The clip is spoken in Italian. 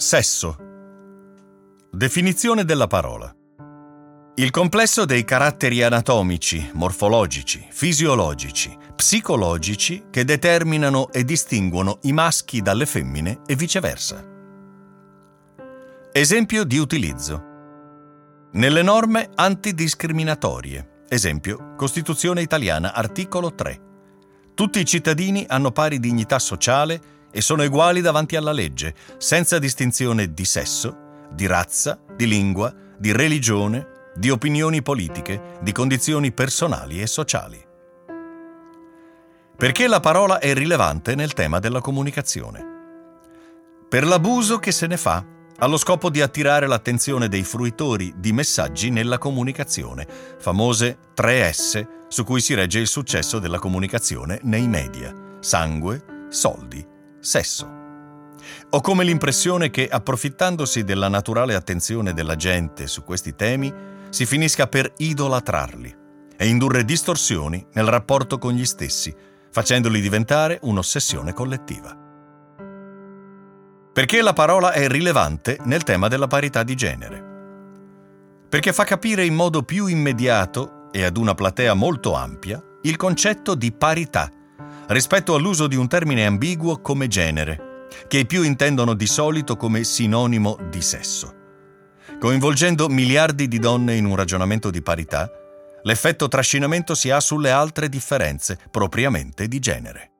Sesso. Definizione della parola. Il complesso dei caratteri anatomici, morfologici, fisiologici, psicologici che determinano e distinguono i maschi dalle femmine e viceversa. Esempio di utilizzo. Nelle norme antidiscriminatorie. Esempio, Costituzione italiana, articolo 3. Tutti i cittadini hanno pari dignità sociale e sono uguali davanti alla legge, senza distinzione di sesso, di razza, di lingua, di religione, di opinioni politiche, di condizioni personali e sociali. Perché la parola è rilevante nel tema della comunicazione? Per l'abuso che se ne fa allo scopo di attirare l'attenzione dei fruitori di messaggi nella comunicazione, famose 3S su cui si regge il successo della comunicazione nei media, sangue, soldi sesso. Ho come l'impressione che, approfittandosi della naturale attenzione della gente su questi temi, si finisca per idolatrarli e indurre distorsioni nel rapporto con gli stessi, facendoli diventare un'ossessione collettiva. Perché la parola è rilevante nel tema della parità di genere? Perché fa capire in modo più immediato e ad una platea molto ampia il concetto di parità rispetto all'uso di un termine ambiguo come genere, che i più intendono di solito come sinonimo di sesso. Coinvolgendo miliardi di donne in un ragionamento di parità, l'effetto trascinamento si ha sulle altre differenze, propriamente di genere.